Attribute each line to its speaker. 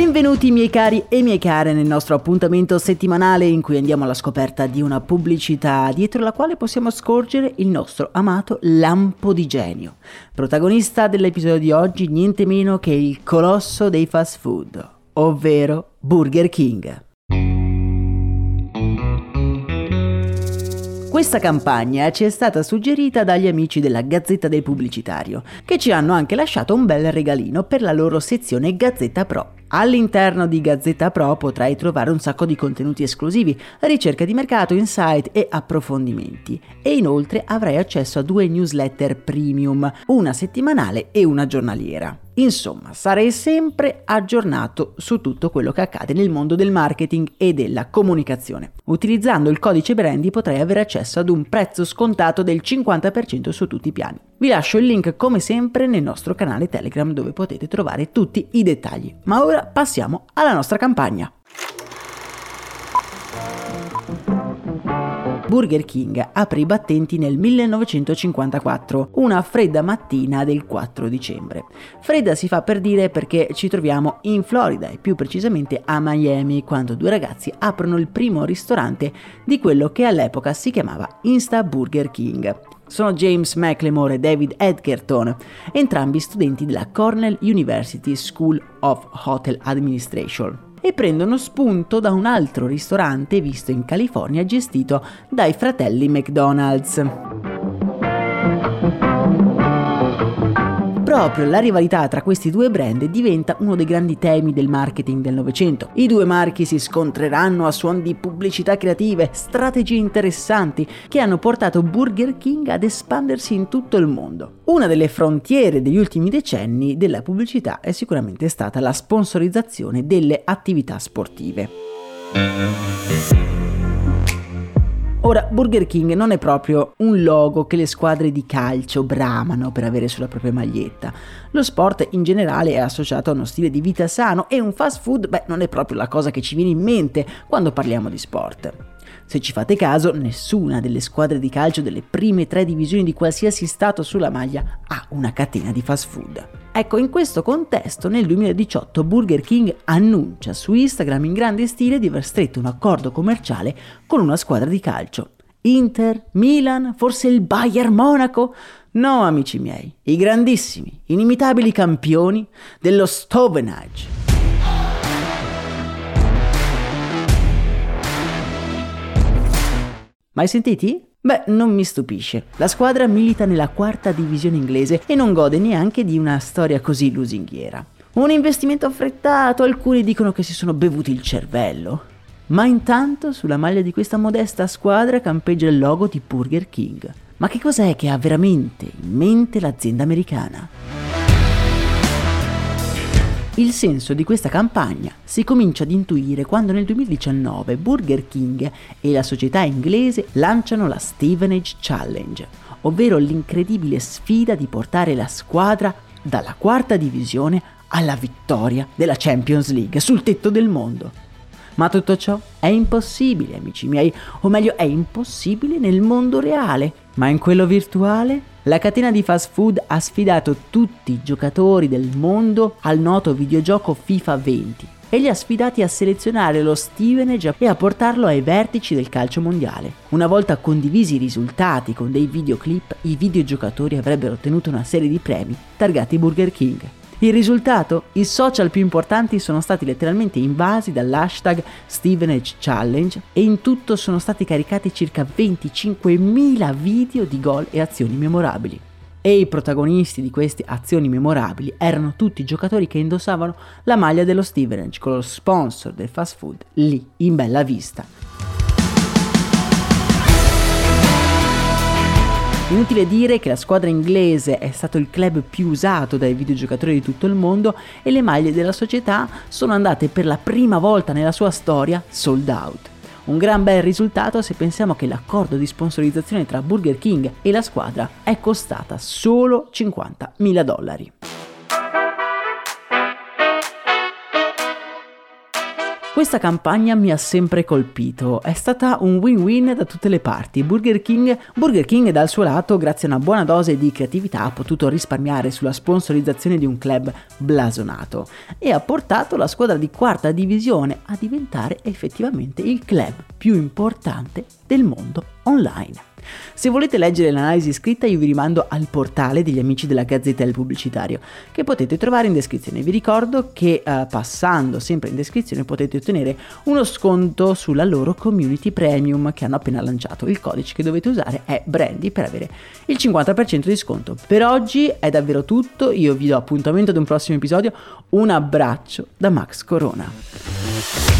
Speaker 1: Benvenuti miei cari e miei care nel nostro appuntamento settimanale in cui andiamo alla scoperta di una pubblicità dietro la quale possiamo scorgere il nostro amato lampo di genio. Protagonista dell'episodio di oggi niente meno che il colosso dei fast food, ovvero Burger King. Questa campagna ci è stata suggerita dagli amici della Gazzetta del Pubblicitario, che ci hanno anche lasciato un bel regalino per la loro sezione Gazzetta Pro. All'interno di Gazzetta Pro potrai trovare un sacco di contenuti esclusivi, ricerca di mercato, insight e approfondimenti. E inoltre avrai accesso a due newsletter premium, una settimanale e una giornaliera. Insomma, sarai sempre aggiornato su tutto quello che accade nel mondo del marketing e della comunicazione. Utilizzando il codice Brandy potrai avere accesso ad un prezzo scontato del 50% su tutti i piani. Vi lascio il link come sempre nel nostro canale Telegram dove potete trovare tutti i dettagli. Ma ora passiamo alla nostra campagna. Burger King apre i battenti nel 1954, una fredda mattina del 4 dicembre. Fredda si fa per dire perché ci troviamo in Florida e più precisamente a Miami, quando due ragazzi aprono il primo ristorante di quello che all'epoca si chiamava Insta Burger King. Sono James McLemore e David Edgerton, entrambi studenti della Cornell University School of Hotel Administration e prendono spunto da un altro ristorante visto in California gestito dai fratelli McDonald's. Proprio la rivalità tra questi due brand diventa uno dei grandi temi del marketing del Novecento. I due marchi si scontreranno a suon di pubblicità creative, strategie interessanti che hanno portato Burger King ad espandersi in tutto il mondo. Una delle frontiere degli ultimi decenni della pubblicità è sicuramente stata la sponsorizzazione delle attività sportive. Ora, Burger King non è proprio un logo che le squadre di calcio bramano per avere sulla propria maglietta. Lo sport in generale è associato a uno stile di vita sano e un fast food, beh, non è proprio la cosa che ci viene in mente quando parliamo di sport. Se ci fate caso, nessuna delle squadre di calcio delle prime tre divisioni di qualsiasi stato sulla maglia ha una catena di fast food. Ecco, in questo contesto, nel 2018 Burger King annuncia su Instagram in grande stile di aver stretto un accordo commerciale con una squadra di calcio. Inter, Milan, forse il Bayern Monaco? No, amici miei, i grandissimi, inimitabili campioni dello Stovenage. Mai sentiti? Beh, non mi stupisce. La squadra milita nella quarta divisione inglese e non gode neanche di una storia così lusinghiera. Un investimento affrettato, alcuni dicono che si sono bevuti il cervello. Ma intanto sulla maglia di questa modesta squadra campeggia il logo di Burger King. Ma che cos'è che ha veramente in mente l'azienda americana? Il senso di questa campagna si comincia ad intuire quando nel 2019 Burger King e la società inglese lanciano la Stevenage Challenge, ovvero l'incredibile sfida di portare la squadra dalla quarta divisione alla vittoria della Champions League sul tetto del mondo. Ma tutto ciò è impossibile, amici miei, o meglio è impossibile nel mondo reale, ma in quello virtuale la catena di fast food ha sfidato tutti i giocatori del mondo al noto videogioco FIFA 20 e li ha sfidati a selezionare lo Stevenage e a portarlo ai vertici del calcio mondiale. Una volta condivisi i risultati con dei videoclip, i videogiocatori avrebbero ottenuto una serie di premi targati Burger King. Il risultato? I social più importanti sono stati letteralmente invasi dall'hashtag Stevenage Challenge e in tutto sono stati caricati circa 25.000 video di gol e azioni memorabili. e i protagonisti di queste azioni memorabili erano tutti giocatori che indossavano la maglia dello Stevenage con lo sponsor del fast food lì in bella vista. Inutile dire che la squadra inglese è stato il club più usato dai videogiocatori di tutto il mondo e le maglie della società sono andate per la prima volta nella sua storia sold out. Un gran bel risultato se pensiamo che l'accordo di sponsorizzazione tra Burger King e la squadra è costata solo 50.000 dollari. Questa campagna mi ha sempre colpito, è stata un win-win da tutte le parti. Burger King, Burger King dal suo lato, grazie a una buona dose di creatività, ha potuto risparmiare sulla sponsorizzazione di un club blasonato e ha portato la squadra di quarta divisione a diventare effettivamente il club più importante del mondo online. Se volete leggere l'analisi scritta io vi rimando al portale degli amici della Gazzetta del Pubblicitario che potete trovare in descrizione. Vi ricordo che eh, passando sempre in descrizione potete ottenere uno sconto sulla loro community premium che hanno appena lanciato. Il codice che dovete usare è Brandy per avere il 50% di sconto. Per oggi è davvero tutto, io vi do appuntamento ad un prossimo episodio. Un abbraccio da Max Corona.